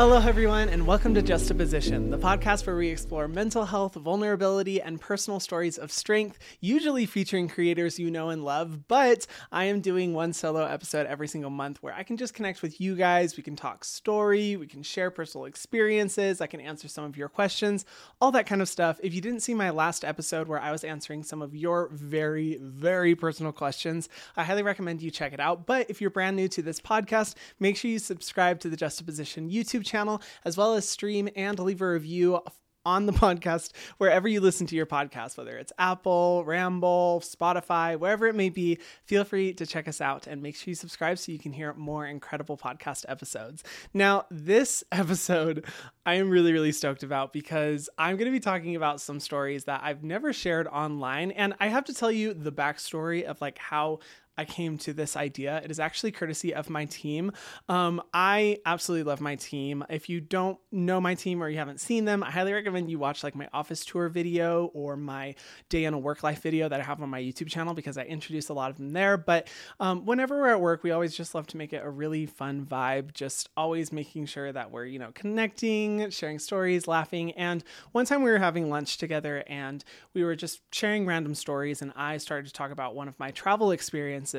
Hello, everyone, and welcome to Justaposition, the podcast where we explore mental health, vulnerability, and personal stories of strength, usually featuring creators you know and love. But I am doing one solo episode every single month where I can just connect with you guys. We can talk story, we can share personal experiences, I can answer some of your questions, all that kind of stuff. If you didn't see my last episode where I was answering some of your very, very personal questions, I highly recommend you check it out. But if you're brand new to this podcast, make sure you subscribe to the Justaposition YouTube channel, as well as stream and leave a review on the podcast wherever you listen to your podcast, whether it's Apple, Ramble, Spotify, wherever it may be. Feel free to check us out and make sure you subscribe so you can hear more incredible podcast episodes. Now, this episode I am really, really stoked about because I'm going to be talking about some stories that I've never shared online. And I have to tell you the backstory of like how I came to this idea. It is actually courtesy of my team. Um, I absolutely love my team. If you don't know my team or you haven't seen them, I highly recommend you watch like my office tour video or my day in a work life video that I have on my YouTube channel because I introduce a lot of them there. But um, whenever we're at work, we always just love to make it a really fun vibe, just always making sure that we're, you know, connecting, sharing stories, laughing. And one time we were having lunch together and we were just sharing random stories, and I started to talk about one of my travel experiences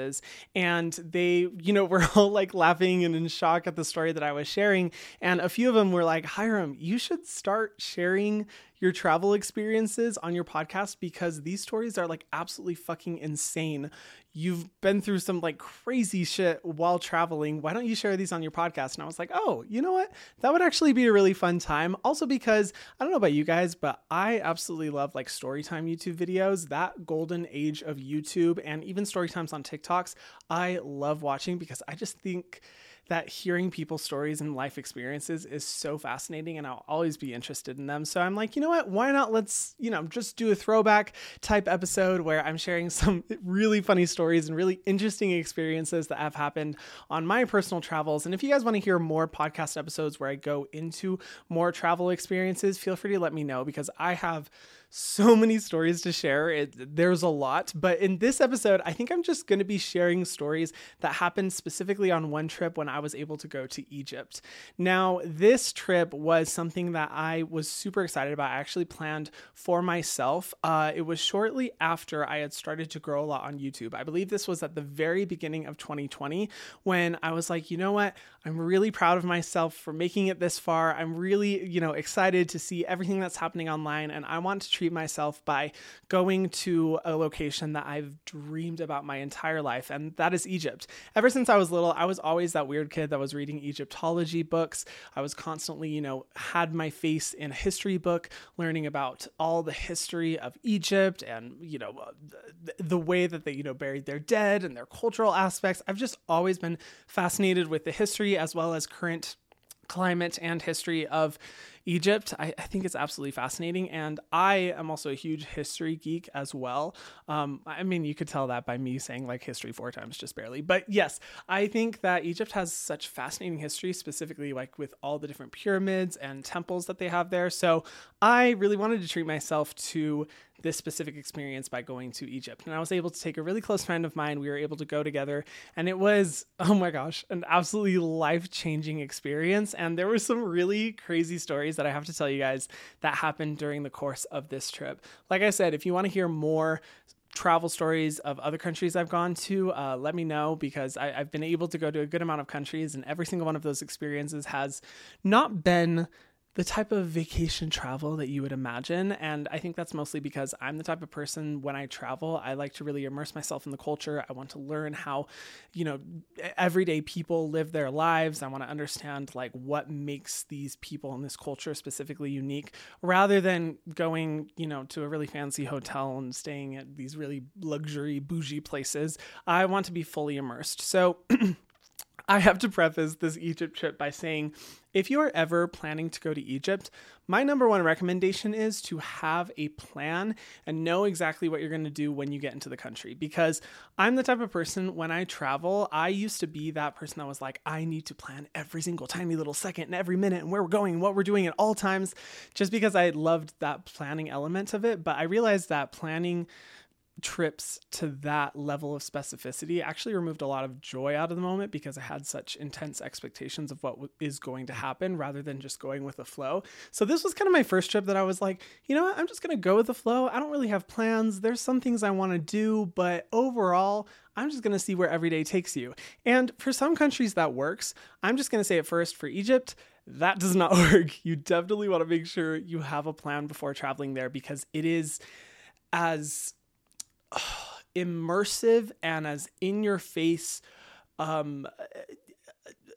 And they, you know, were all like laughing and in shock at the story that I was sharing. And a few of them were like, Hyram, you should start sharing your travel experiences on your podcast because these stories are like absolutely fucking insane. You've been through some like crazy shit while traveling. Why don't you share these on your podcast? And I was like, oh, you know what? That would actually be a really fun time. Also, because I don't know about you guys, but I absolutely love like storytime YouTube videos. That golden age of YouTube and even story times on TikToks, I love watching because I just think that hearing people's stories and life experiences is so fascinating and I'll always be interested in them. So I'm like, you know what? Why not let's, you know, just do a throwback type episode where I'm sharing some really funny stories and really interesting experiences that have happened on my personal travels. And if you guys want to hear more podcast episodes where I go into more travel experiences, feel free to let me know because I have so many stories to share. It, there's a lot, but in this episode, I think I'm just going to be sharing stories that happened specifically on one trip when I was able to go to Egypt. Now, this trip was something that I was super excited about. I actually planned for myself. Uh, it was shortly after I had started to grow a lot on YouTube. I believe this was at the very beginning of 2020 when I was like, you know what? I'm really proud of myself for making it this far. I'm really, you know, excited to see everything that's happening online and I want to treat myself by going to a location that I've dreamed about my entire life, and that is Egypt. Ever since I was little, I was always that weird kid that was reading Egyptology books. I was constantly, you know, had my face in a history book, learning about all the history of Egypt and, you know, uh, the, the way that they, you know, buried their dead and their cultural aspects. I've just always been fascinated with the history as well as current climate and history of Egypt. I, I, think it's absolutely fascinating. And I am also a huge history geek as well. Um, I mean, you could tell that by me saying like history four times, just barely. But yes, I think that Egypt has such fascinating history, specifically like with all the different pyramids and temples that they have there. So I really wanted to treat myself to this specific experience by going to Egypt. And I was able to take a really close friend of mine. We were able to go together, and it was, oh my gosh, an absolutely life changing experience. And there were some really crazy stories stories that I have to tell you guys that happened during the course of this trip. Like I said, if you want to hear more travel stories of other countries I've gone to, uh, let me know because I, have been able to go to a good amount of countries, and every single one of those experiences has not been the type of vacation travel that you would imagine. And I think that's mostly because I'm the type of person when I travel, I like to really immerse myself in the culture. I want to learn how, you know, everyday people live their lives. I want to understand like what makes these people in this culture specifically unique rather than going, you know, to a really fancy hotel and staying at these really luxury bougie places. I want to be fully immersed. So, I have to preface this Egypt trip by saying if you are ever planning to go to Egypt, my number one recommendation is to have a plan and know exactly what you're going to do when you get into the country. Because I'm the type of person when I travel, I used to be that person that was like, I need to plan every single tiny little second and every minute and where we're going and what we're doing at all times, just because I loved that planning element of it. But I realized that planning trips to that level of specificity actually removed a lot of joy out of the moment because I had such intense expectations of what w- is going to happen rather than just going with the flow. So this was kind of my first trip that I was like, you know what, I'm just going to go with the flow. I don't really have plans. There's some things I want to do, but overall, I'm just going to see where every day takes you. And for some countries that works. I'm just going to say it first for Egypt, that does not work. You definitely want to make sure you have a plan before traveling there because it is as immersive and as in your face. Um,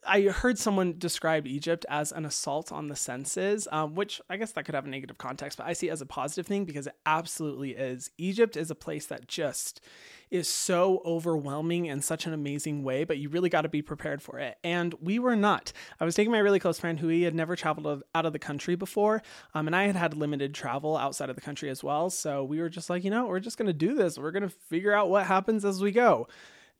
I heard someone describe Egypt as an assault on the senses, um, which I guess that could have a negative context, but I see it as a positive thing because it absolutely is. Egypt is a place that just is so overwhelming in such an amazing way, but you really got to be prepared for it. And we were not. I was taking my really close friend who he had never traveled out of the country before, um, and I had had limited travel outside of the country as well. So we were just like, you know, we're just going to do this. We're going to figure out what happens as we go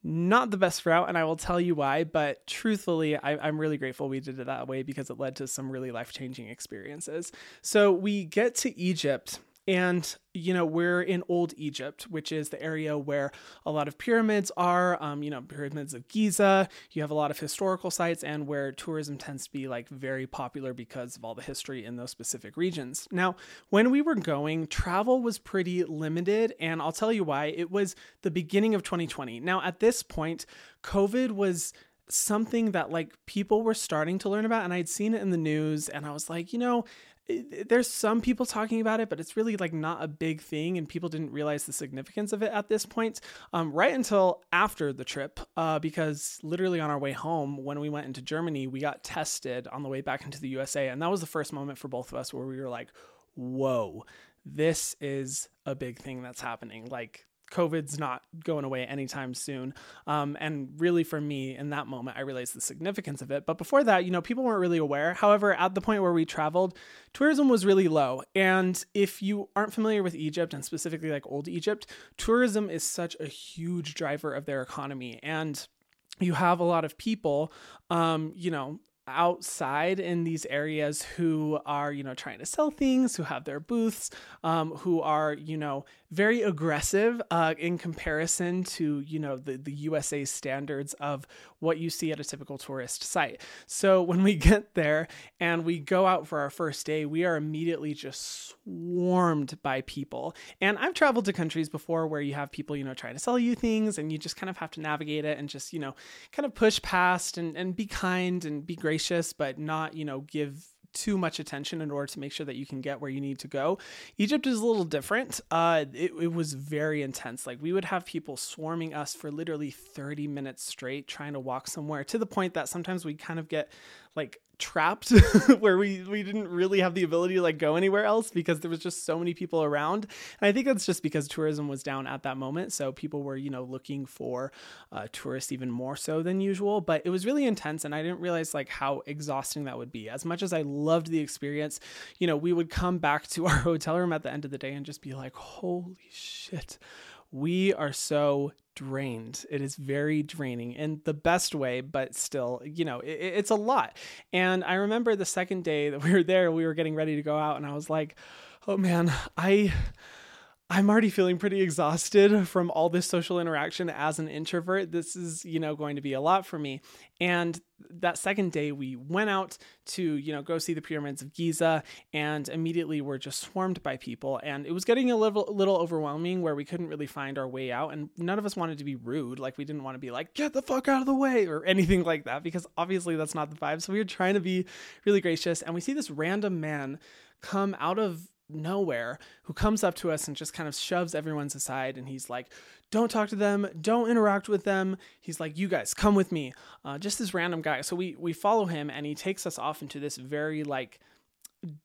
not the best route, and I will tell you why. But truthfully, I, am really grateful we did it that way because it led to some really life changing experiences. So we get to Egypt and, you know, we're in Old Egypt, which is the area where a lot of pyramids are, um, you know, pyramids of Giza. You have a lot of historical sites and where tourism tends to be like very popular because of all the history in those specific regions. Now, when we were going, travel was pretty limited. And I'll tell you why. It was the beginning of 2020. Now, at this point, COVID was something that like people were starting to learn about and I'd seen it in the news and I was like, you know, there's some people talking about it, but it's really like not a big thing, and people didn't realize the significance of it at this point, um, right until after the trip. Uh, because literally on our way home, when we went into Germany, we got tested on the way back into the USA, and that was the first moment for both of us where we were like, "Whoa, this is a big thing that's happening." Like COVID's not going away anytime soon. Um, and really, for me, in that moment, I realized the significance of it. But before that, you know, people weren't really aware. However, at the point where we traveled, tourism was really low. And if you aren't familiar with Egypt and specifically like old Egypt, tourism is such a huge driver of their economy. And you have a lot of people, um, you know, outside in these areas who are you know trying to sell things who have their booths um, who are you know very aggressive uh, in comparison to you know the, the usa standards of what you see at a typical tourist site. So when we get there and we go out for our first day we are immediately just swarmed by people. And i've traveled to countries before where you have people you know trying to sell you things and you just kind of have to navigate it and just you know kind of push past and, and be kind and be gracious but not you know give too much attention in order to make sure that you can get where you need to go. Egypt is a little different. Uh, it, it was very intense. Like we would have people swarming us for literally 30 minutes straight trying to walk somewhere to the point that sometimes we kind of get like trapped where we we didn't really have the ability to like go anywhere else because there was just so many people around. And i think that's just because tourism was down at that moment. So people were you know looking for uh, tourists even more so than usual. But it was really intense and i didn't realize like how exhausting that would be. As much as i loved the experience you know we would come back to our hotel room at the end of the day and just be like holy shit we are so drained. It is very draining in the best way, but still, you know, it, it's a lot. And I remember the second day that we were there, we were getting ready to go out, and I was like, oh man, I I'm already feeling pretty exhausted from all this social interaction as an introvert. This is, you know, going to be a lot for me. And that second day, we went out to, you know, go see the pyramids of Giza, and immediately we're just swarmed by people. And it was getting a little, little overwhelming where we couldn't really find our way out. And none of us wanted to be rude. Like, we didn't want to be like, get the fuck out of the way or anything like that, because obviously that's not the vibe. So we were trying to be really gracious. And we see this random man come out of nowhere who comes up to us and just kind of shoves everyone's aside and he's like don't talk to them. Don't interact with them. He's like you guys come with me. Uh, just this random guy. So we we follow him and he takes us off into this very like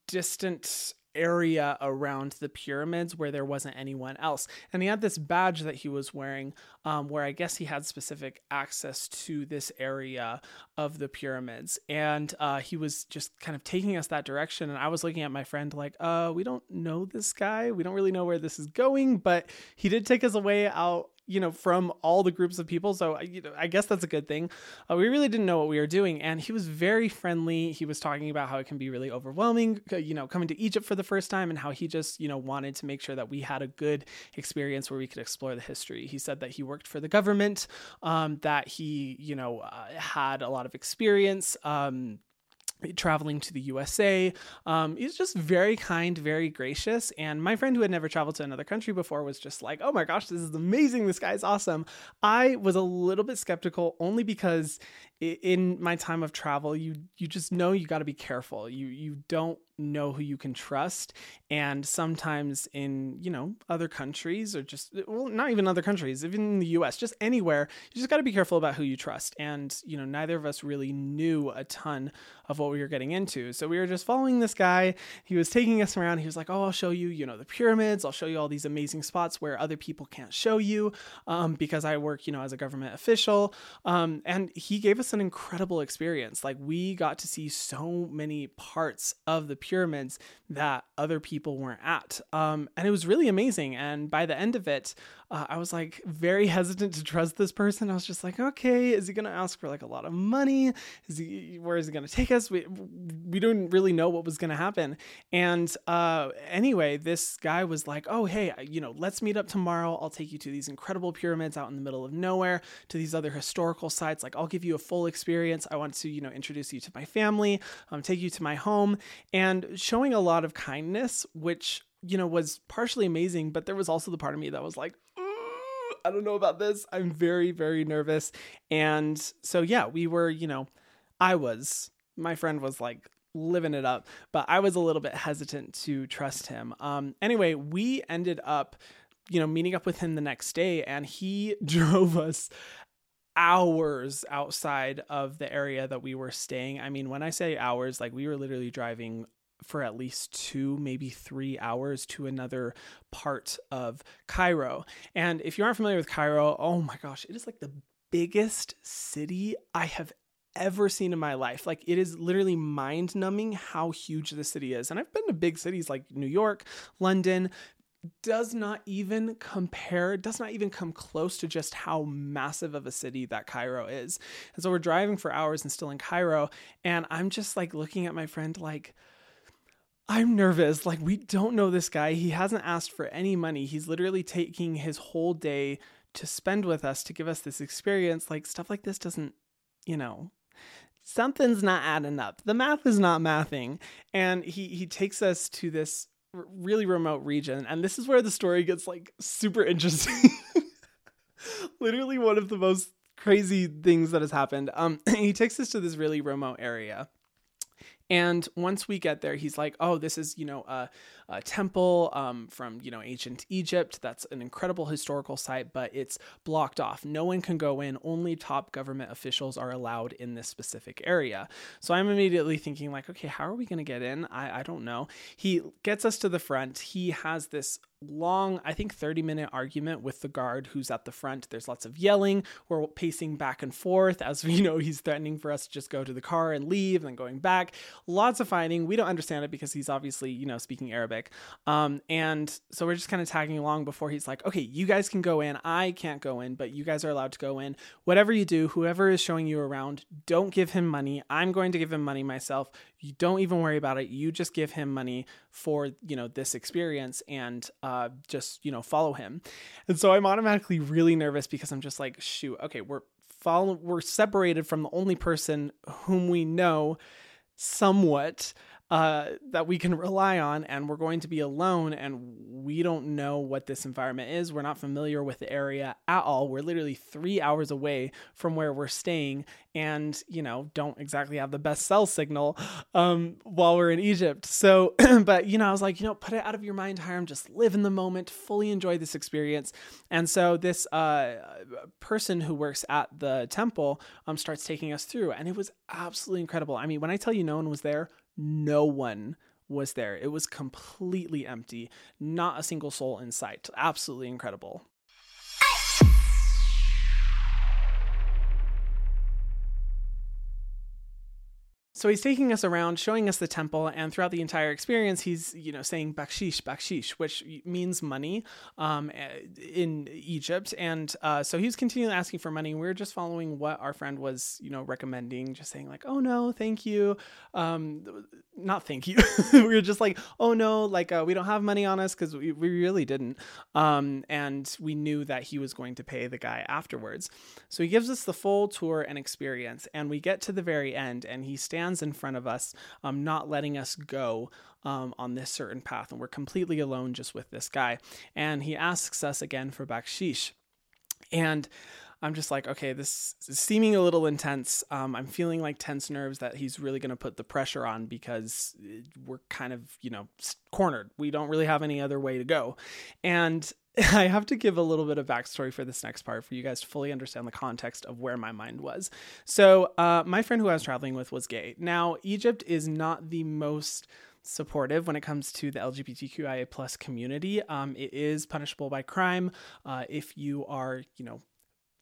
distant area around the pyramids where there wasn't anyone else. And he had this badge that he was wearing, um, where I guess he had specific access to this area of the pyramids. And uh, he was just kind of taking us that direction. And I was looking at my friend like, uh, we don't know this guy. We don't really know where this is going, but he did take us away out you know, from all the groups of people. So, you know, I guess that's a good thing. Uh, we really didn't know what we were doing. And he was very friendly. He was talking about how it can be really overwhelming, you know, coming to Egypt for the first time and how he just, you know, wanted to make sure that we had a good experience where we could explore the history. He said that he worked for the government, um, that he, you know, uh, had a lot of experience. Um, traveling to the USA. Um, he's just very kind, very gracious. And my friend who had never traveled to another country before was just like, oh my gosh, this is amazing. This guy's awesome. I was a little bit skeptical only because in my time of travel, you you just know you got to be careful. You you don't know who you can trust. And sometimes in you know other countries or just well not even other countries even in the US just anywhere you just got to be careful about who you trust. And you know neither of us really knew a ton of what we were getting into. So we were just following this guy. He was taking us around. He was like oh I'll show you you know the pyramids. I'll show you all these amazing spots where other people can't show you um, because I work you know as a government official. Um, and he gave us an incredible experience. Like we got to see so many parts of the pyramids that other people weren't at. Um, and it was really amazing. And by the end of it, uh, I was like very hesitant to trust this person. I was just like, okay, is he going to ask for like a lot of money? Is he, where is he going to take us? We, we didn't really know what was going to happen. And uh, anyway, this guy was like, oh, hey, you know, let's meet up tomorrow. I'll take you to these incredible pyramids out in the middle of nowhere, to these other historical sites. Like, I'll give you a full experience. I want to, you know, introduce you to my family, um, take you to my home, and showing a lot of kindness, which you know was partially amazing but there was also the part of me that was like I don't know about this. I'm very, very nervous. And so, yeah, we were, you know, I was, my friend was like living it up, but I was a little bit hesitant to trust him. Um, anyway, we ended up, you know, meeting up with him the next day and he drove us hours outside of the area that we were staying. I mean, when I say hours, like we were literally driving for at least two, maybe three hours to another part of Cairo. And if you aren't familiar with Cairo, oh my gosh, it is like the biggest city I have ever seen in my life. Like it is literally mind numbing how huge the city is. And I've been to big cities like New York, London, does not even compare, does not even come close to just how massive of a city that Cairo is. And so we're driving for hours and still in Cairo. And I'm just like looking at my friend like, I'm nervous. Like, we don't know this guy. He hasn't asked for any money. He's literally taking his whole day to spend with us to give us this experience. Like, stuff like this doesn't, you know, something's not adding up. The math is not mathing. And he, he takes us to this really remote region. And this is where the story gets like super interesting. literally one of the most crazy things that has happened. Um, he takes us to this really remote area and once we get there, he's like, "Oh, this is you know a, a temple um, from you know ancient Egypt. That's an incredible historical site, but it's blocked off. No one can go in. Only top government officials are allowed in this specific area." So I'm immediately thinking like, "Okay, how are we going to get in? I I don't know." He gets us to the front. He has this long, I think 30 minute argument with the guard who's at the front. There's lots of yelling. We're pacing back and forth as we know he's threatening for us to just go to the car and leave and then going back. Lots of fighting. We don't understand it because he's obviously, you know, speaking Arabic. Um, and so we're just kind of tagging along before he's like, okay, you guys can go in. I can't go in, but you guys are allowed to go in. Whatever you do, whoever is showing you around, don't give him money. I'm going to give him money myself. You don't even worry about it. You just give him money for, you know, this experience and, uh, just you know follow him and so i'm automatically really nervous because i'm just like shoot okay we're follow we're separated from the only person whom we know somewhat uh, that we can rely on, and we're going to be alone, and we don't know what this environment is. We're not familiar with the area at all. We're literally three hours away from where we're staying, and you know, don't exactly have the best cell signal um, while we're in Egypt. So, but you know, I was like, you know, put it out of your mind, Hyram. Just live in the moment, fully enjoy this experience. And so, this uh, person who works at the temple um, starts taking us through, and it was absolutely incredible. I mean, when I tell you no one was there, no one was there. It was completely empty, not a single soul in sight. Absolutely incredible. So he's taking us around, showing us the temple, and throughout the entire experience, he's you know saying bakshish, bakshish, which means money um, in Egypt. And uh, so he was continually asking for money. We were just following what our friend was you know recommending, just saying like, oh no, thank you, um, not thank you. we were just like, oh no, like uh, we don't have money on us because we, we really didn't, um, and we knew that he was going to pay the guy afterwards. So he gives us the full tour and experience, and we get to the very end, and he stands in front of us, um, not letting us go um, on this certain path. And we're completely alone just with this guy. And he asks us again for bakshish. And I'm just like, okay, this is seeming a little intense. Um, I'm feeling like tense nerves that he's really going to put the pressure on because uh, we're kind of, you know, cornered. We don't really have any other way to go. And I have to give a little bit of backstory for this next part for you guys to fully understand the context of where my mind was. So, uh, my friend who I was traveling with was gay. Now, Egypt is not the most supportive when it comes to the LGBTQIA plus community. Um, it is punishable by crime uh, if you are, you know,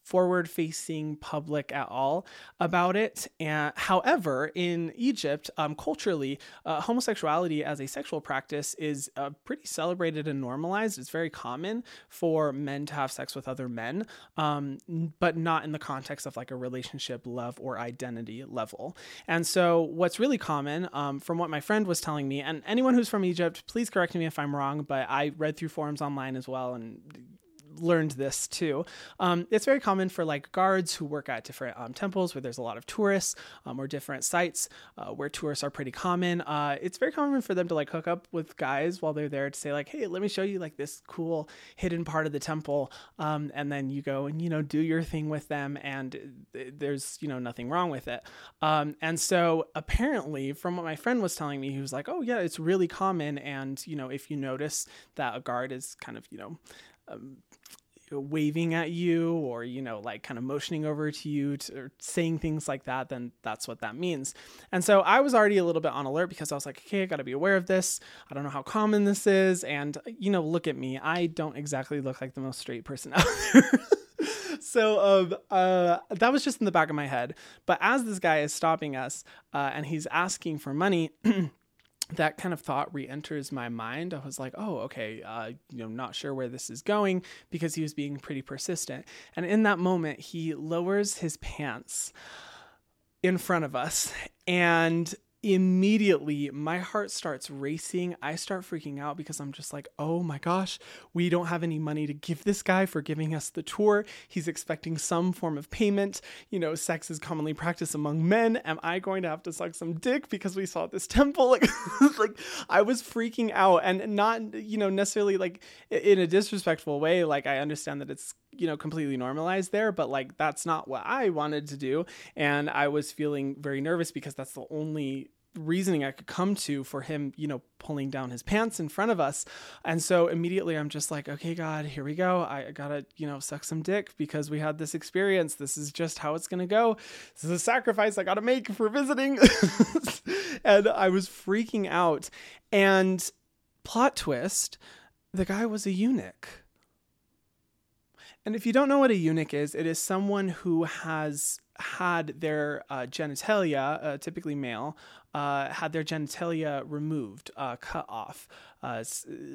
forward facing public at all about it. And however, in Egypt, um, culturally, uh, homosexuality as a sexual practice is uh, pretty celebrated and normalized. It's very common for men to have sex with other men, um, but not in the context of like a relationship, love, or identity level. And so, what's really common, um, from what my friend was telling me, and anyone who's from Egypt, please correct me if I'm wrong, but I read through forums online as well and learned this too. Um, it's very common for like guards who work at different um, temples where there's a lot of tourists um, or different sites uh, where tourists are pretty common. Uh, it's very common for them to like hook up with guys while they're there to say like, hey, let me show you like this cool hidden part of the temple, um, and then you go and you know do your thing with them, and there's you know nothing wrong with it. Um, and so apparently, from what my friend was telling me, he was like, oh yeah, it's really common, and you know if you notice that a guard is kind of you know um, waving at you or you know like kind of motioning over to you to, or saying things like that then that's what that means. And so i was already a little bit on alert because i was like okay i got to be aware of this. I don't know how common this is. And you know look at me. I don't exactly look like the most straight person out there. So um, uh, that was just in the back of my head. But as this guy is stopping us uh, and he's asking for money that kind of thought re-enters my mind. I was like, oh, okay, uh, you know, not sure where this is going because he was being pretty persistent. And in that moment, he lowers his pants in front of us and immediately my heart starts racing. I start freaking out because I'm just like, oh my gosh, we don't have any money to give this guy for giving us the tour. He's expecting some form of payment. You know, sex is commonly practiced among men. Am I going to have to suck some dick because we saw this temple? Like, like I was freaking out and not, you know, necessarily like in a disrespectful way. Like, I understand that it's you know completely normalized there but like that's not what i wanted to do and i was feeling very nervous because that's the only reasoning I could come to for him, you know, pulling down his pants in front of us. And so immediately I'm just like, okay, God, here we go. I gotta, you know, suck some dick because we had this experience. This is just how it's gonna go. This is a sacrifice I gotta make for visiting. and I was freaking out. And plot twist, the guy was a eunuch. And if you don't know what a eunuch is, it is someone who has had their uh, genitalia, uh, typically male, uh, had their genitalia removed, uh, cut off. Uh,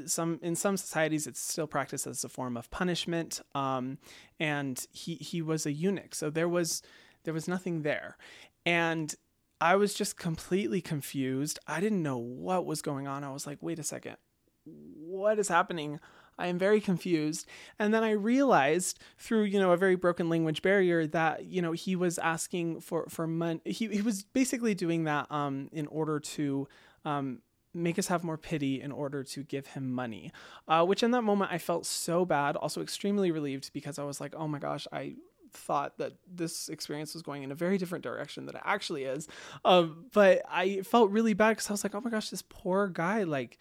some in some societies, it's still practiced as a form of punishment. Um, and he he was a eunuch, so there was there was nothing there, and I was just completely confused. I didn't know what was going on. I was like, wait a second, what is happening? I am very confused. And then I realized through, you know, a very broken language barrier that, you know, he was asking for, for money. He, he was basically doing that um, in order to um, make us have more pity in order to give him money. Uh, which in that moment I felt so bad, also extremely relieved because I was like, oh my gosh, I thought that this experience was going in a very different direction than it actually is. Um, but I felt really bad because I was like, oh my gosh, this poor guy, like,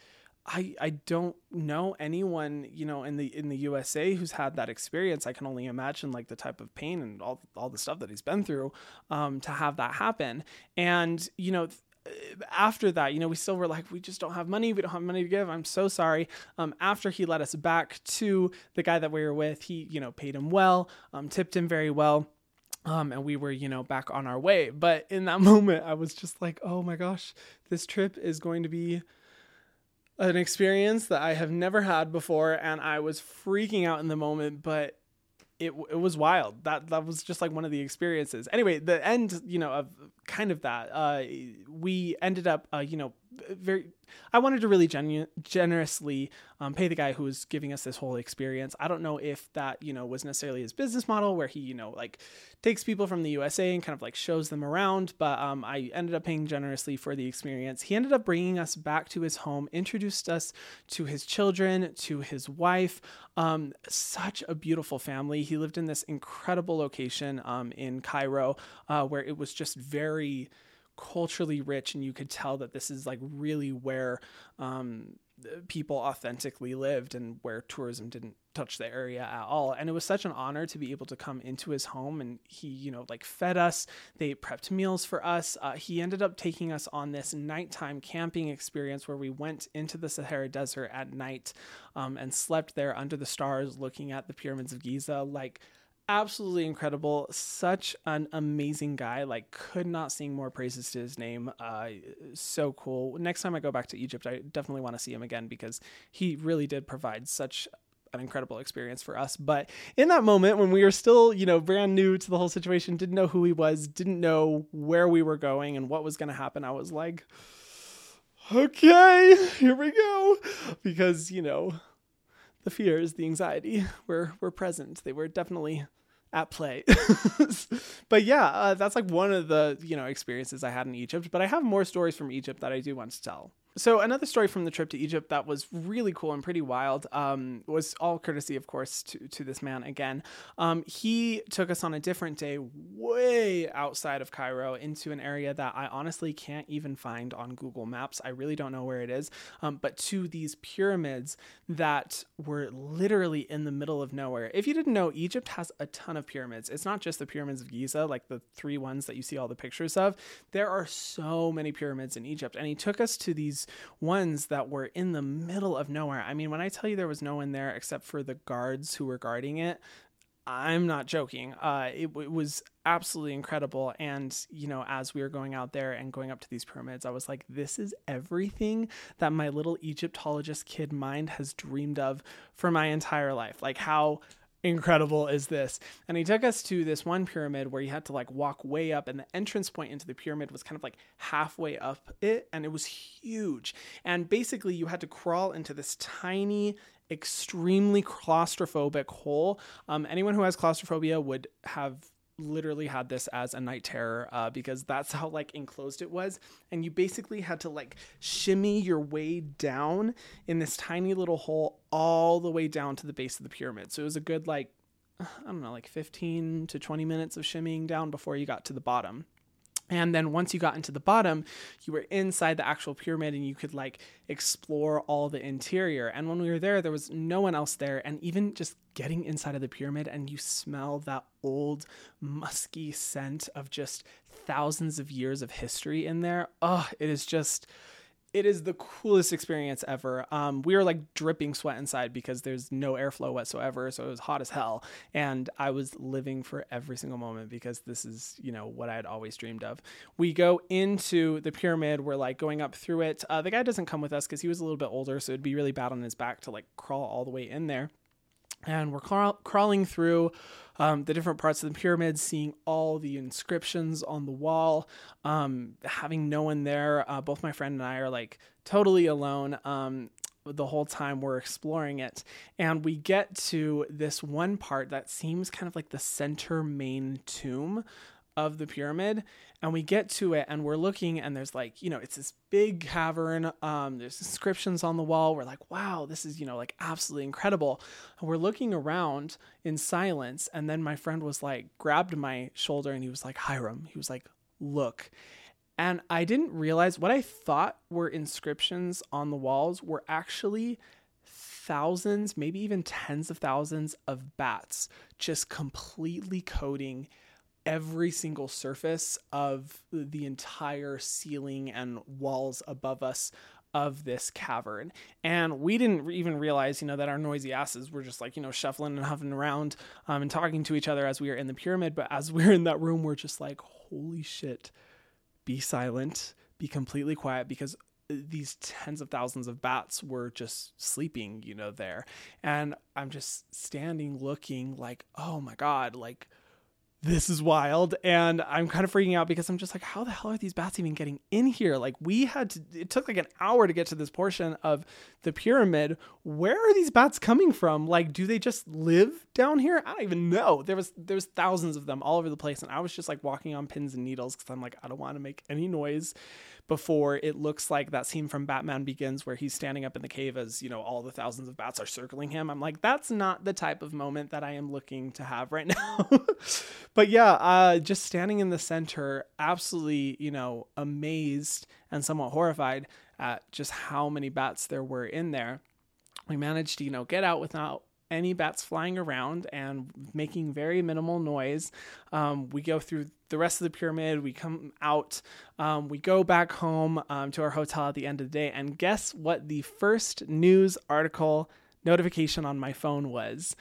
I I don't know anyone you know in the in the USA who's had that experience. I can only imagine like the type of pain and all all the stuff that he's been through um, to have that happen. And you know. after that, you know, we still were like, we just don't have money. We don't have money to give. I'm so sorry. Um, after he led us back to the guy that we were with, he, you know, paid him well, um, tipped him very well Um, and we were, you know, back on our way. But in that moment, I was just like, oh my gosh, this trip is going to be an experience that I have never had before. And I was freaking out in the moment, but it, it was wild. That that was just like one of the experiences. Anyway, the end, you know, of kind of that, uh, we ended up, uh, you know, very I wanted to really genu- generously um, pay the guy who was giving us this whole experience. I don't know if that you know was necessarily his business model where he you know like takes people from the USA and kind of like shows them around, but um, I ended up paying generously for the experience. He ended up bringing us back to his home, introduced us to his children, to his wife. Um, such a beautiful family. He lived in this incredible location um, in Cairo uh, where it was just very culturally rich and you could tell that this is like really where um, people authentically lived and where tourism didn't touch the area at all. And it was such an honor to be able to come into his home and he you know like fed us. They prepped meals for us. Uh, he ended up taking us on this nighttime camping experience where we went into the sahara desert at night um, and slept there under the stars looking at the pyramids of giza like absolutely incredible. Such an amazing guy. Like, could not sing more praises to his name. Uh, so cool. Next time I go back to Egypt, I definitely want to see him again because he really did provide such an incredible experience for us. But in that moment, when we were still, you know, brand new to the whole situation, didn't know who he was, didn't know where we were going and what was going to happen, I was like, okay, here we go. Because, you know, the fears, the anxiety were were present. They were definitely at play. but yeah, uh, that's like one of the you know experiences I had in Egypt. But I have more stories from Egypt that I do want to tell. So another story from the trip to Egypt that was really cool and pretty wild um, was all courtesy, of course, to, to this man again. Um, he took us on a different day, way outside of Cairo, into an area that I honestly can't even find on Google Maps. I really don't know where it is, um, but to these pyramids that were literally in the middle of nowhere. If you didn't know, Egypt has a ton of pyramids. It's not just the pyramids of Giza, like the three ones that you see all the pictures of. There are so many pyramids in Egypt, and he took us to these ones that were in the middle of nowhere. I mean, when I tell you there was no one there except for the guards who were guarding it, I'm not joking. Uh, it, it, was absolutely incredible. And, you know, as we were going out there and going up to these pyramids, I was like, this is everything that my little Egyptologist kid mind has dreamed of for my entire life. Like, how incredible is this? And he took us to this one pyramid where you had to like walk way up, and the entrance point into the pyramid was kind of like halfway up it, and it was huge. And basically, you had to crawl into this tiny, extremely claustrophobic hole. Um, anyone who has claustrophobia would have literally had this as a night terror uh, because that's how like enclosed it was. And you basically had to like shimmy your way down in this tiny little hole all the way down to the base of the pyramid. So it was a good like i don't know like 15 to 20 minutes of shimmying down before you got to the bottom and then once you got into the bottom, you were inside the actual pyramid and you could like explore all the interior. And when we were there, there was no one else there. And even just getting inside of the pyramid and you smell that old musky scent of just thousands of years of history in there. Oh, it is just it is the coolest experience ever. Um, we were like dripping sweat inside because there's no airflow whatsoever, so it was hot as hell. And I was living for every single moment because this is, you know, what I had always dreamed of. We go into the pyramid. We're like going up through it. Uh, the guy doesn't come with us because he was a little bit older, so it'd be really bad on his back to like crawl all the way in there and we're crawl- crawling through um, the different parts of the pyramid, seeing all the inscriptions on the wall, um, having no one there. Uh, both my friend and I are like totally alone. Um, the whole time we're exploring it. And we get to this one part that seems kind of like the center main tomb of the pyramid and we get to it and we're looking and there's like you know it's this big cavern um there's inscriptions on the wall. We're like wow this is you know like absolutely incredible. And we're looking around in silence and then my friend was like grabbed my shoulder and he was like Hyram he was like look. And i didn't realize what i thought were inscriptions on the walls were actually thousands maybe even tens of thousands of bats just completely coating every single surface of the entire ceiling and walls above us of this cavern. And we didn't even realize, you know, that our noisy asses were just like, you know, shuffling and huffing around um, and talking to each other as we were in the pyramid. But as we we're in that room, we're just like, holy shit, be silent, be completely quiet because these tens of thousands of bats were just sleeping, you know, there. And I'm just standing looking like, oh my God, like this is wild. And I'm kind of freaking out because I'm just like, how the hell are these bats even getting in here? Like, we had to, it took like an hour to get to this portion of the pyramid. Where are these bats coming from? Like, do they just live down here? I don't even know. There was, there was thousands of them all over the place. And I was just like walking on pins and needles because I'm like, I don't want to make any noise before it looks like that scene from Batman Begins where he's standing up in the cave as, you know, all the thousands of bats are circling him. I'm like, that's not the type of moment that I am looking to have right now. but yeah, uh, just standing in the center, absolutely, you know, amazed and somewhat horrified at just how many bats there were in there. We managed to, you know, get out without any bats flying around and making very minimal noise. Um, we go through the rest of the pyramid. We come out. Um, we go back home um, to our hotel at the end of the day. And guess what? The first news article notification on my phone was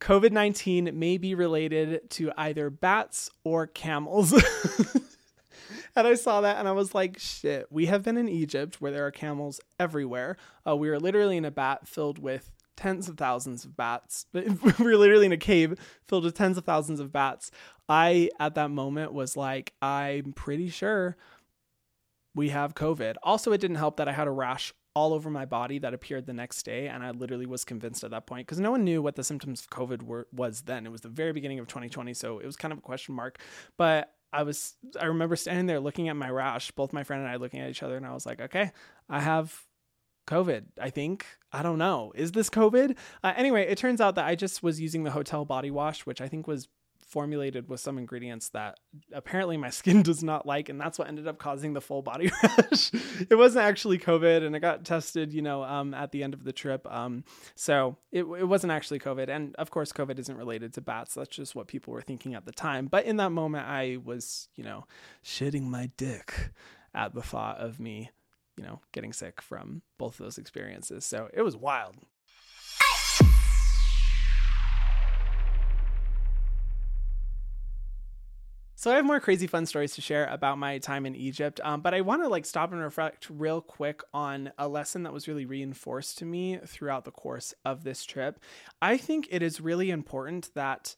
COVID 19 may be related to either bats or camels. and I saw that and I was like, shit, we have been in Egypt where there are camels everywhere. Uh, we were literally in a bat filled with tens of thousands of bats. we were literally in a cave filled with tens of thousands of bats. I, at that moment, was like, I'm pretty sure we have COVID. Also, it didn't help that I had a rash all over my body that appeared the next day and i literally was convinced at that point because no one knew what the symptoms of covid were was then it was the very beginning of 2020 so it was kind of a question mark but i was i remember standing there looking at my rash both my friend and i looking at each other and i was like okay i have COVID, I think. I don't know. Is this COVID? Uh, anyway, it turns out that I just was using the hotel body wash, which I think was formulated with some ingredients that apparently my skin does not like and that's what ended up causing the full body rash it wasn't actually covid and it got tested you know um, at the end of the trip um, so it, it wasn't actually covid and of course covid isn't related to bats that's just what people were thinking at the time but in that moment i was you know shitting my dick at the thought of me you know, getting sick from both of those experiences. So it was wild. So I have more crazy fun stories to share about my time in Egypt, um, but I want to like stop and reflect real quick on a lesson that was really reinforced to me throughout the course of this trip. I think it is really important that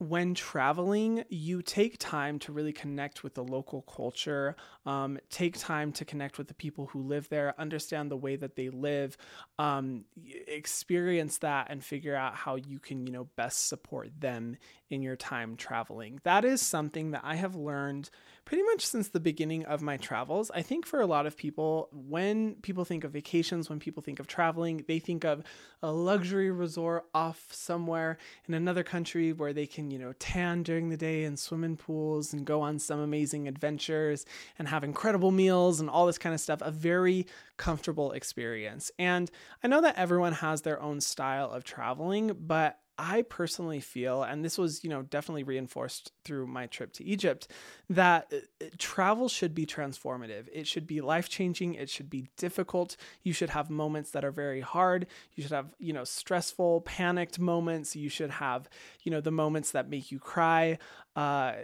when traveling, you take time to really connect with the local culture, um, take time to connect with the people who live there, understand the way that they live, um, experience that, and figure out how you can, you know, best support them in your time traveling. That is something that I have learned pretty much since the beginning of my travels. I think for a lot of people, when people think of vacations, when people think of traveling, they think of a luxury resort off somewhere in another country where they can, you know, tan during the day and swim in pools and go on some amazing adventures and have incredible meals and all this kind of stuff. A very comfortable experience. And I know that everyone has their own style of traveling, but I personally feel, and this was, you know, definitely reinforced through my trip to Egypt, that uh, travel should be transformative. It should be life changing. It should be difficult. You should have moments that are very hard. You should have, you know, stressful, panicked moments. You should have, you know, the moments that make you cry, uh,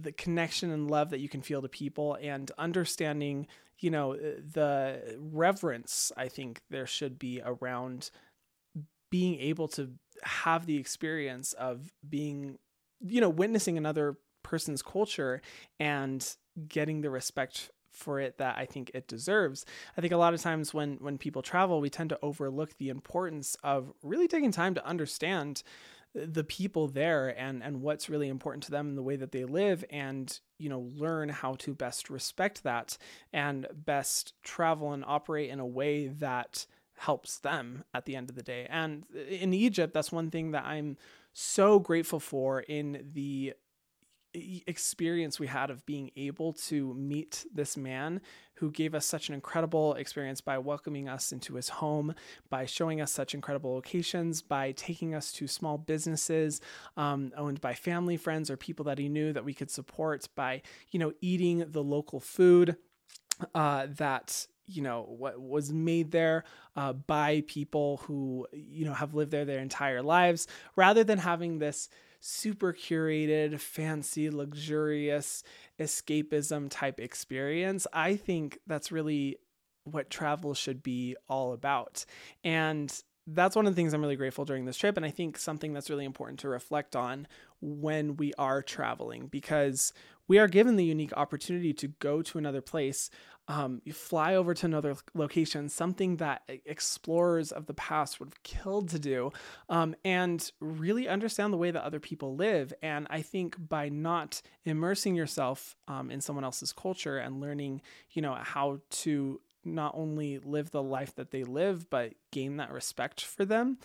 the connection and love that you can feel to people, and understanding, you know, uh, the reverence I think there should be around being able to have the experience of being, you know, witnessing another person's culture and getting the respect for it that I think it deserves. I think a lot of times when when people travel, we tend to overlook the importance of really taking time to understand the people there and and what's really important to them and the way that they live and you know learn how to best respect that and best travel and operate in a way that helps them at the end of the day. And in Egypt, that's one thing that I'm so grateful for in the experience we had of being able to meet this man who gave us such an incredible experience by welcoming us into his home, by showing us such incredible locations, by taking us to small businesses um, owned by family friends or people that he knew that we could support, by you know eating the local food uh, that you know what was made there uh, by people who you know have lived there their entire lives rather than having this super curated fancy luxurious escapism type experience i think that's really what travel should be all about. And that's one of the things I'm really grateful during this trip. And I think something that's really important to reflect on when we are traveling because we are given the unique opportunity to go to another place, um, you fly over to another location, something that explorers of the past would have killed to do, um, and really understand the way that other people live. And I think by not immersing yourself um, in someone else's culture and learning, you know, how to not only live the life that they live, but gain that respect for them.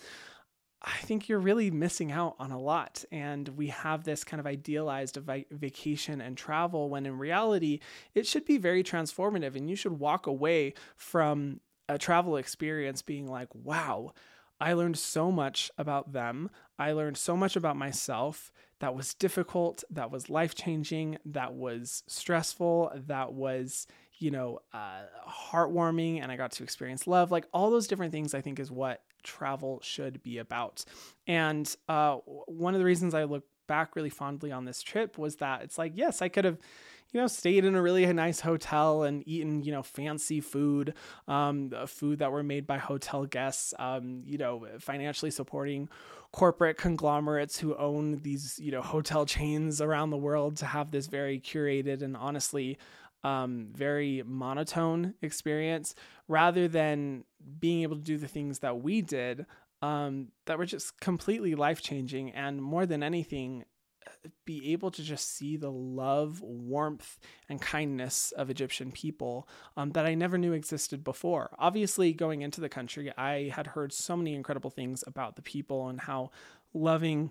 I think you're really missing out on a lot. And we have this kind of idealized vacation and travel when in reality, it should be very transformative. And you should walk away from a travel experience being like, wow, I learned so much about them. I learned so much about myself that was difficult, that was life changing, that was stressful, that was, you know, uh, heartwarming, and I got to experience love. Like all those different things, I think is what travel should be about. And uh, one of the reasons I look back really fondly on this trip was that it's like, yes, I could have you know, stayed in a really nice hotel and eaten, you know, fancy food, um, food that were made by hotel guests, um, you know, financially supporting corporate conglomerates who own these, you know, hotel chains around the world to have this very curated and honestly um, very monotone experience rather than being able to do the things that we did um, that were just completely life changing. And more than anything, be able to just see the love, warmth, and kindness of Egyptian people um, that I never knew existed before. Obviously, going into the country, I had heard so many incredible things about the people and how loving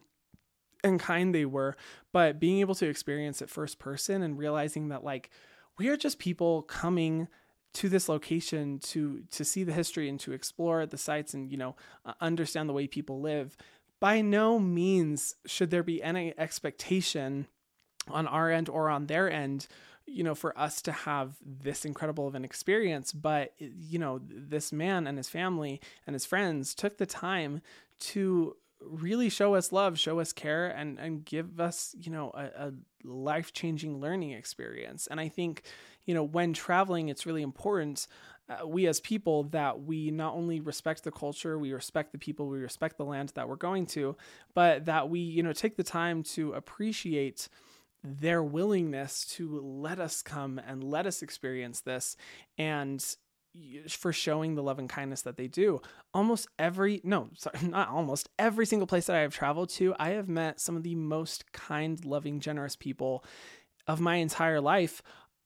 and kind they were, but being able to experience it first person and realizing that, like, we are just people coming to this location to to see the history and to explore the sites and you know uh, understand the way people live. By no means should there be any expectation on our end or on their end you know for us to have this incredible of an experience. But you know this man and his family and his friends took the time to really show us love, show us care, and and give us you know a, a life changing learning experience. And I think you know when traveling, it's really important. Uh, we as people that we not only respect the culture, we respect the people, we respect the land that we're going to, but that we you know take the time to appreciate their willingness to let us come and let us experience this and for showing the love and kindness that they do. Almost every, no, sorry, not almost every single place that I have traveled to, I have met some of the most kind, loving, generous people of my entire life.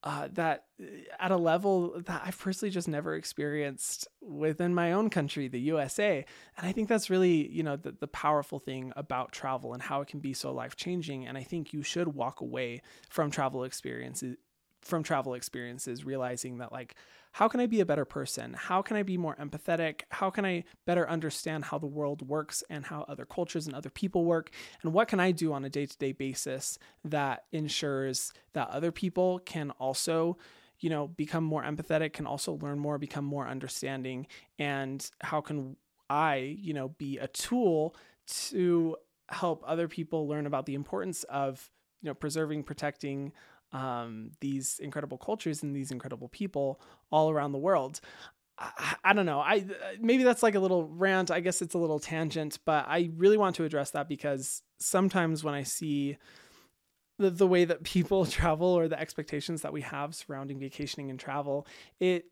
Uh, that at a level that I've personally just never experienced within my own country, the USA. And I think that's really, you know, the, the powerful thing about travel and how it can be so life changing. And I think you should walk away from travel experiences from travel experiences realizing that like how can i be a better person? How can i be more empathetic? How can i better understand how the world works and how other cultures and other people work? And what can i do on a day-to-day basis that ensures that other people can also you know become more empathetic can also learn more become more understanding? And how can i you know be a tool to help other people learn about the importance of you know preserving protecting um, these incredible cultures and these incredible people all around the world. I, I, don't know. I maybe that's like a little rant. I guess it's a little tangent, but I really want to address that because sometimes when I see the, the way that people travel or the expectations that we have surrounding vacationing and travel, it,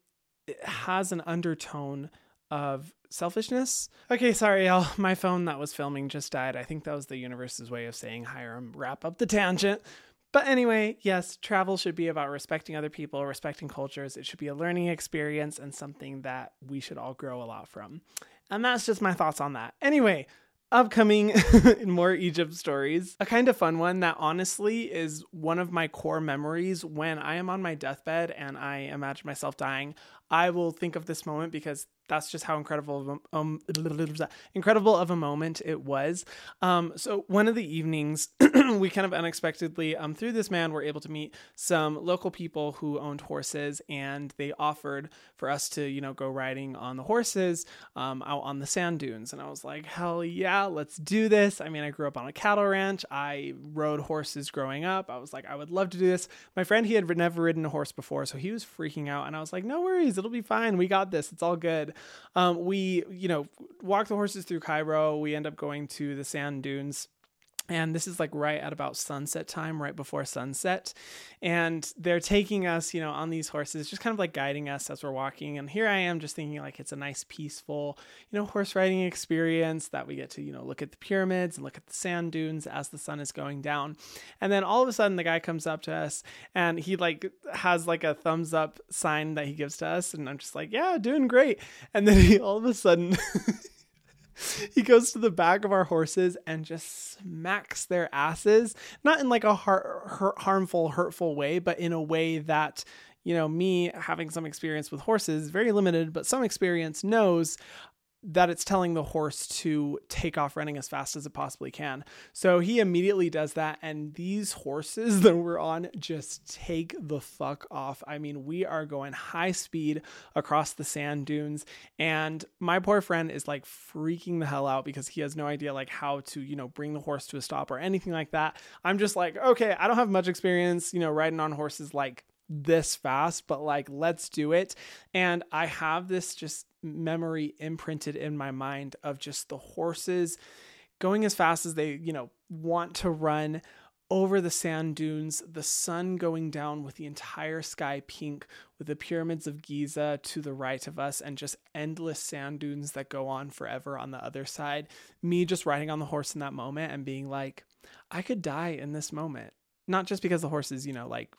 it has an undertone of selfishness. Okay, sorry, y'all. My phone that was filming just died. I think that was the universe's way of saying, Hyram, wrap up the tangent. But anyway, yes, travel should be about respecting other people, respecting cultures. It should be a learning experience and something that we should all grow a lot from. And that's just my thoughts on that. Anyway, upcoming more Egypt stories. A kind of fun one that honestly is one of my core memories when I am on my deathbed and I imagine myself dying. I will think of this moment because that's just how incredible of a, um, incredible of a moment it was. Um, so one of the evenings, we kind of unexpectedly, um, through this man, were able to meet some local people who owned horses, and they offered for us to, you know, go riding on the horses um, out on the sand dunes. And I was like, hell yeah, let's do this. I mean, I grew up on a cattle ranch. I rode horses growing up. I was like, I would love to do this. My friend, he had never ridden a horse before, so he was freaking out, and I was like, no worries, it'll be fine. We got this. It's all good. Um, we, you know, walk the horses through Cairo. We end up going to the sand dunes and this is like right at about sunset time right before sunset. And they're taking us you know on these horses just kind of like guiding us as we're walking. And here i am just thinking like it's a nice peaceful you know horse riding experience that we get to you know look at the pyramids and look at the sand dunes as the sun is going down. And then all of a sudden the guy comes up to us and he like has like a thumbs up sign that he gives to us. And i'm just like yeah doing great. And then he all of a sudden he goes to the back of our horses and just smacks their asses, not in like a har- har- harmful, hurtful way, but in a way that you know, me having some experience with horses, very limited, but some experience knows that it's telling the horse to take off running as fast as it possibly can. So he immediately does that, and these horses that we're on just take the fuck off. I mean, we are going high speed across the sand dunes, and my poor friend is like freaking the hell out because he has no idea like how to, you know, bring the horse to a stop or anything like that. I'm just like, okay, I don't have much experience, you know, riding on horses like this fast, but like, let's do it. And I have this just memory imprinted in my mind of just the horses going as fast as they, you know, want to run over the sand dunes, the sun going down with the entire sky pink, with the pyramids of Giza to the right of us, and just endless sand dunes that go on forever on the other side. Me just riding on the horse in that moment and being like, I could die in this moment not just because the horses, you know, like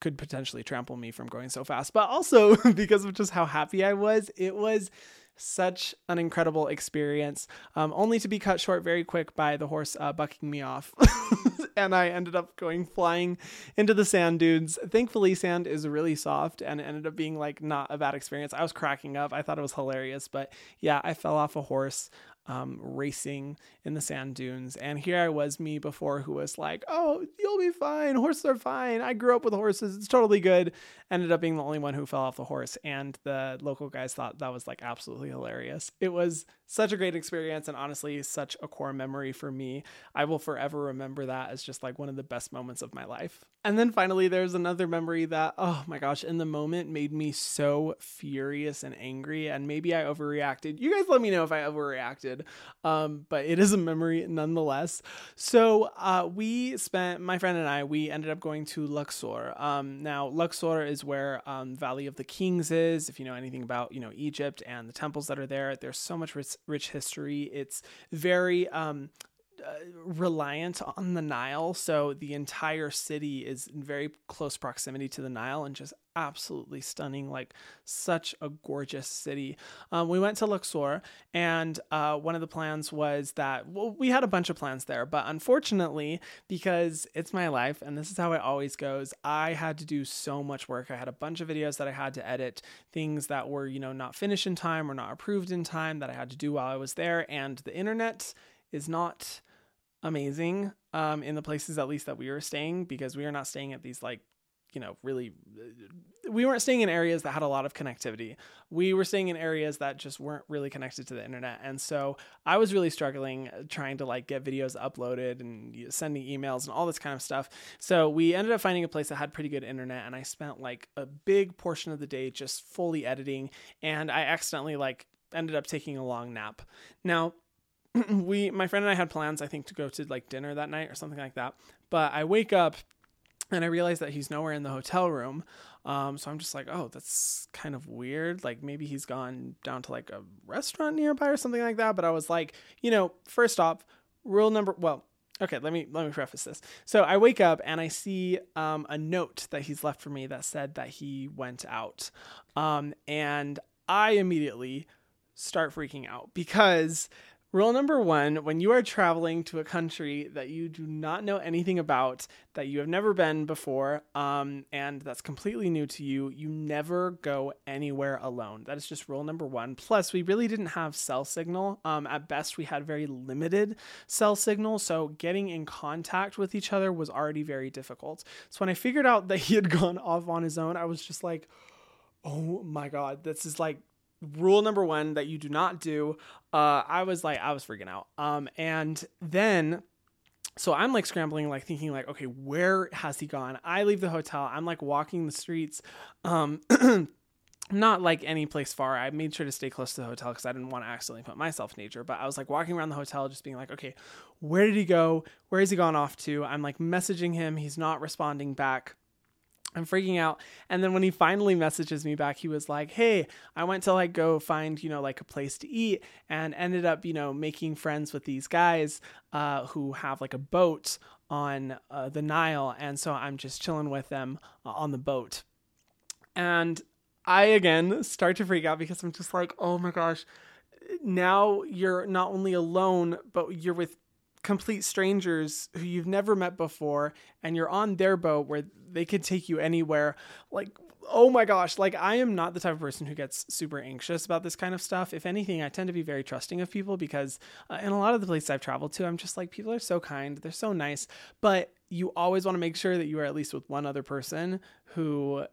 could potentially trample me from going so fast, but also because of just how happy I was. It was such an incredible experience, um, only to be cut short very quick by the horse uh, bucking me off. and I ended up going flying into the sand dunes. Thankfully, sand is really soft and ended up being like not a bad experience. I was cracking up. I thought it was hilarious, but yeah, I fell off a horse um, racing in the sand dunes. And here I was, me before, who was like, oh, you'll be fine. Horses are fine. I grew up with horses. It's totally good. Ended up being the only one who fell off the horse. And the local guys thought that was like absolutely hilarious. It was such a great experience and honestly, such a core memory for me. I will forever remember that as just like one of the best moments of my life. And then finally, there's another memory that, oh my gosh, in the moment made me so furious and angry. And maybe I overreacted. You guys let me know if I overreacted. Um, but it is a memory nonetheless. So uh, we spent, my friend and I, we ended up going to Luxor. Um, now, Luxor is where um, Valley of the Kings is. If you know anything about, you know, Egypt and the temples that are there, there's so much rich, rich history. It's very um, reliant on the Nile. So the entire city is in very close proximity to the Nile and just absolutely stunning, like such a gorgeous city. Um, we went to Luxor, and uh, one of the plans was that, well, we had a bunch of plans there, but unfortunately, because it's my life and this is how it always goes, I had to do so much work. I had a bunch of videos that I had to edit, things that were, you know, not finished in time or not approved in time that I had to do while I was there, and the internet is not amazing um, in the places at least that we were staying because we are not staying at these like you know really we weren't staying in areas that had a lot of connectivity. We were staying in areas that just weren't really connected to the internet. And so i was really struggling uh, trying to like get videos uploaded and sending emails and all this kind of stuff. So we ended up finding a place that had pretty good internet and i spent like a big portion of the day just fully editing and i accidentally like ended up taking a long nap. Now we my friend and I had plans I think to go to like dinner that night or something like that. But I wake up and I realize that he's nowhere in the hotel room. Um, so I'm just like, oh, that's kind of weird. Like maybe he's gone down to like a restaurant nearby or something like that. But I was like, you know, first off, rule number well, okay, let me let me preface this. So I wake up and I see um, a note that he's left for me that said that he went out, um, and I immediately start freaking out because Rule number one when you are traveling to a country that you do not know anything about, that you have never been before, um, and that's completely new to you, you never go anywhere alone. That is just rule number one. Plus, we really didn't have cell signal. Um, at best, we had very limited cell signal, so getting in contact with each other was already very difficult. So when I figured out that he had gone off on his own, I was just like, oh my God, this is like rule number one that you do not do. Uh, I was like, I was freaking out. Um, and then so I'm like scrambling, like thinking, like, okay, where has he gone? I leave the hotel. I'm like walking the streets. Um, not like any place far. I made sure to stay close to the hotel because I didn't want to accidentally put myself in danger. But I was like walking around the hotel, just being like, okay, where did he go? Where has he gone off to? I'm like messaging him. He's not responding back. I'm freaking out. And then when he finally messages me back, he was like, Hey, I went to like go find, you know, like a place to eat and ended up, you know, making friends with these guys uh, who have like a boat on uh, the Nile. And so I'm just chilling with them uh, on the boat. And I again start to freak out because I'm just like, Oh my gosh, now you're not only alone, but you're with complete strangers who you've never met before and you're on their boat where they could take you anywhere. Like oh my gosh like i am not the type of person who gets super anxious about this kind of stuff. If anything i tend to be very trusting of people because uh, in a lot of the places i've traveled to i'm just like people are so kind they're so nice but you always want to make sure that you are at least with one other person who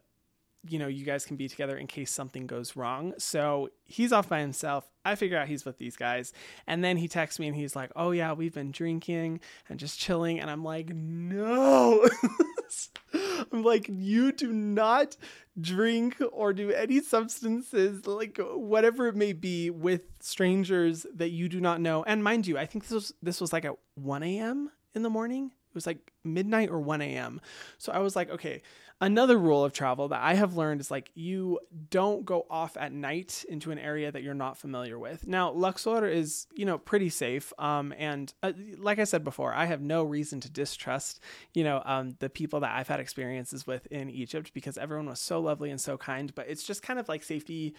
you know, you guys can be together in case something goes wrong. So he's off by himself. I figure out he's with these guys. And then he texts me and he's like, Oh, yeah, we've been drinking and just chilling. And I'm like, No. I'm like, You do not drink or do any substances, like whatever it may be, with strangers that you do not know. And mind you, I think this was this was like at 1 a.m. in the morning. It was like midnight or 1 a.m. So I was like, okay, another rule of travel that I have learned is like you don't go off at night into an area that you're not familiar with. Now, Luxor is, you know, pretty safe. Um, and uh, like I said before, I have no reason to distrust, you know, um, the people that I've had experiences with in Egypt because everyone was so lovely and so kind. But it's just kind of like safety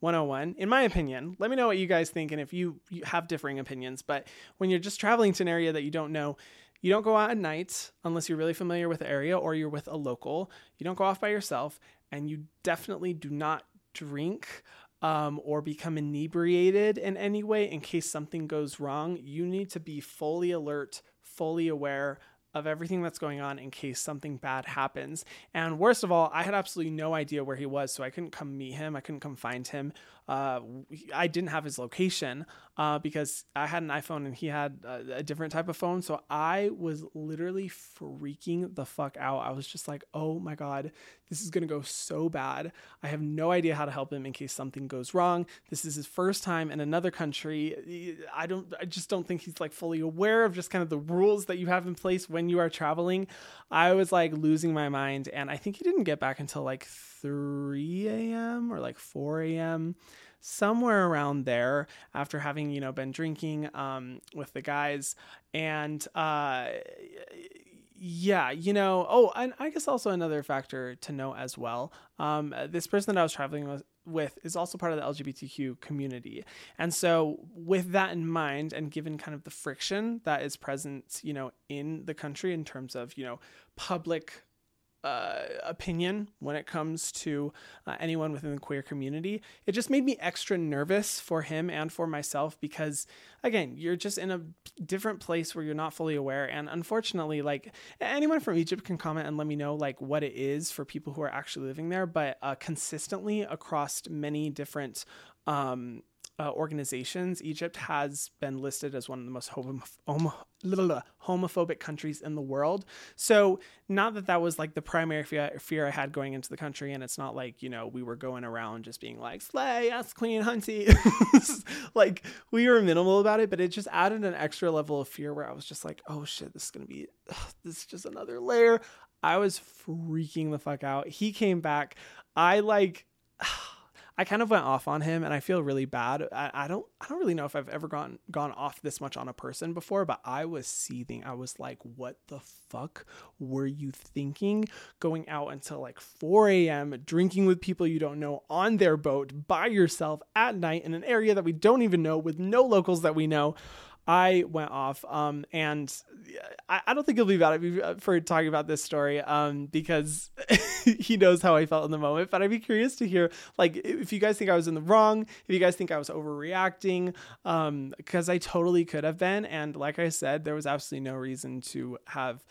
101 in my opinion let me know what you guys think and if you, you have differing opinions but when you're just traveling to an area that you don't know you don't go out at night unless you're really familiar with the area or you're with a local. You don't go off by yourself, and you definitely do not drink um, or become inebriated in any way in case something goes wrong. You need to be fully alert, fully aware of everything that's going on in case something bad happens. And worst of all, I had absolutely no idea where he was, so I couldn't come meet him. I couldn't come find him. Uh, I didn't have his location uh, because I had an iPhone and he had a, a, different type of phone. So I was literally freaking the fuck out. I was just like, oh my God, this is going to go so bad. I have no idea how to help him in case something goes wrong. This is his first time in another country. I don't, I just don't think he's like fully aware of just kind of the rules that you have in place when you are traveling. I was like losing my mind. And I think he didn't get back until like 3 a.m. or like 4 a.m. somewhere around there after having you know been drinking um, with the guys and uh, yeah you know oh and i guess also another factor to note as well um, this person that i was traveling with with is also part of the LGBTQ community. And so with that in mind and given kind of the friction that is present, you know, in the country in terms of, you know, public uh, opinion when it comes to uh, anyone within the queer community. It just made me extra nervous for him and for myself because, again, you're just in a different place where you're not fully aware. And unfortunately, like anyone from Egypt can comment and let me know like what it is for people who are actually living there. But uh, consistently across many different um, uh, organizations, Egypt has been listed as one of the most homo- homo- homophobic countries in the world. So, not that that was like the primary fear, fear I had going into the country, and it's not like, you know, we were going around just being like, slay, yes, Queen Hunty. like, we were minimal about it, but it just added an extra level of fear where I was just like, oh shit, this is to be, ugh, this is just another layer. I was freaking the fuck out. He came back. I like, I kind of went off on him and I feel really bad. I, I don't I don't really know if I've ever gone gone off this much on a person before, but I was seething. I was like, what the fuck were you thinking? Going out until like 4 a.m., drinking with people you don't know on their boat by yourself at night in an area that we don't even know with no locals that we know. I went off, um, and I, I, don't think he'll be mad at me for talking about this story, um, because he knows how I felt in the moment. But I'd be curious to hear, like, if you guys think I was in the wrong, if you guys think I was overreacting, um, because I totally could have been. And like I said, there was absolutely no reason to have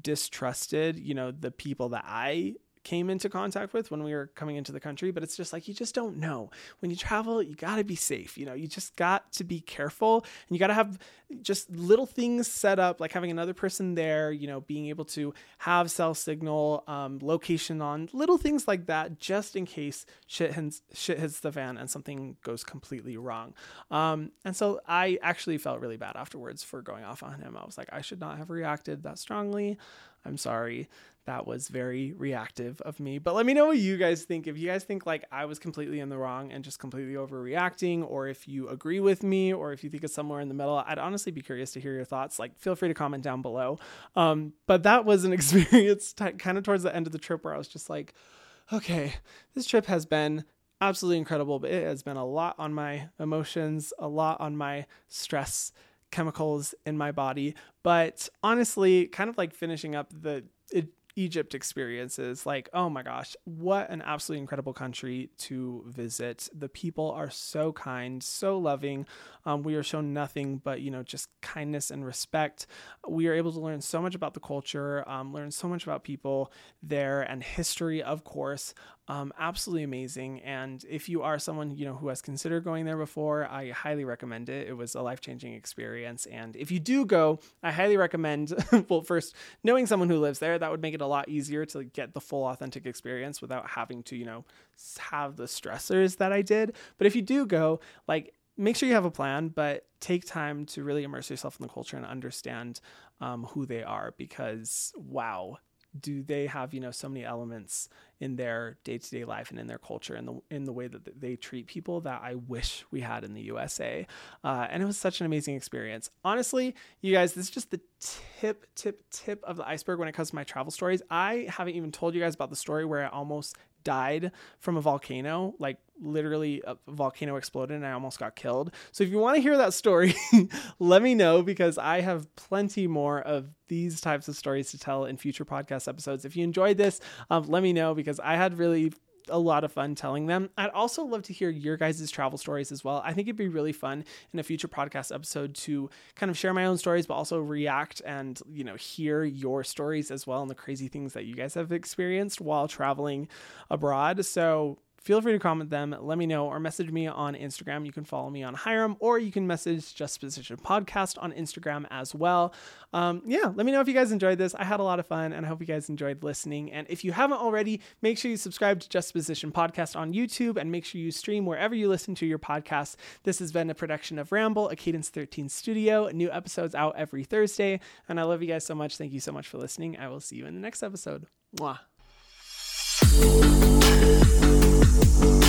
distrusted, you know, the people that I came into contact with when we were coming into the country but it's just like you just don't know. When you travel you got to be safe you know you just got to be careful and you got to have just little things set up like having another person there you know being able to have cell signal um, location on little things like that just in case shit hits, shit hits the fan and something goes completely wrong. Um, and so i actually felt really bad afterwards for going off on him. I was like i should not have reacted that strongly i'm sorry that was very reactive of me. But let me know what you guys think. If you guys think like I was completely in the wrong and just completely overreacting, or if you agree with me, or if you think it's somewhere in the middle, I'd honestly be curious to hear your thoughts. Like, feel free to comment down below. Um, but that was an experience t- kind of towards the end of the trip where I was just like, okay, this trip has been absolutely incredible, but it has been a lot on my emotions, a lot on my stress chemicals in my body. But honestly, kind of like finishing up the it Egypt experiences. Like, oh my gosh, what an absolutely incredible country to visit. The people are so kind, so loving. Um, we are shown nothing but, you know, just kindness and respect. We are able to learn so much about the culture, um, learn so much about people there and history, of course. Um, absolutely amazing. And if you are someone you know who has considered going there before, I highly recommend it. It was a life changing experience. And if you do go, I highly recommend. well, first knowing someone who lives there, that would make it a lot easier to get the full authentic experience without having to you know have the stressors that I did. But if you do go, like make sure you have a plan, but take time to really immerse yourself in the culture and understand um, who they are because wow, do they have you know so many elements in their day-to-day life and in their culture and the in the way that they treat people that I wish we had in the USA. Uh, and it was such an amazing experience. Honestly, you guys, this is just the tip, tip, tip of the iceberg when it comes to my travel stories. I haven't even told you guys about the story where I almost died from a volcano, like literally a volcano exploded and I almost got killed. So if you want to hear that story, let me know because I have plenty more of these types of stories to tell in future podcast episodes. If you enjoyed this, um, let me know because I had really a lot of fun telling them. I'd also love to hear your guys' travel stories as well. I think it'd be really fun in a future podcast episode to kind of share my own stories, but also react and, you know, hear your stories as well and the crazy things that you guys have experienced while traveling abroad. So feel free to comment them, let me know, or message me on Instagram. You can follow me on Hyram, or you can message Justaposition Podcast on Instagram as well. Um, yeah, let me know if you guys enjoyed this. I had a lot of fun, and I hope you guys enjoyed listening. And if you haven't already, make sure you subscribe to Justaposition Podcast on YouTube, and make sure you stream wherever you listen to your podcasts. This has been a production of Ramble, a Cadence 13 studio. New episodes out every Thursday, and I love you guys so much. Thank you so much for listening. I will see you in the next episode. Mwah. Thank you.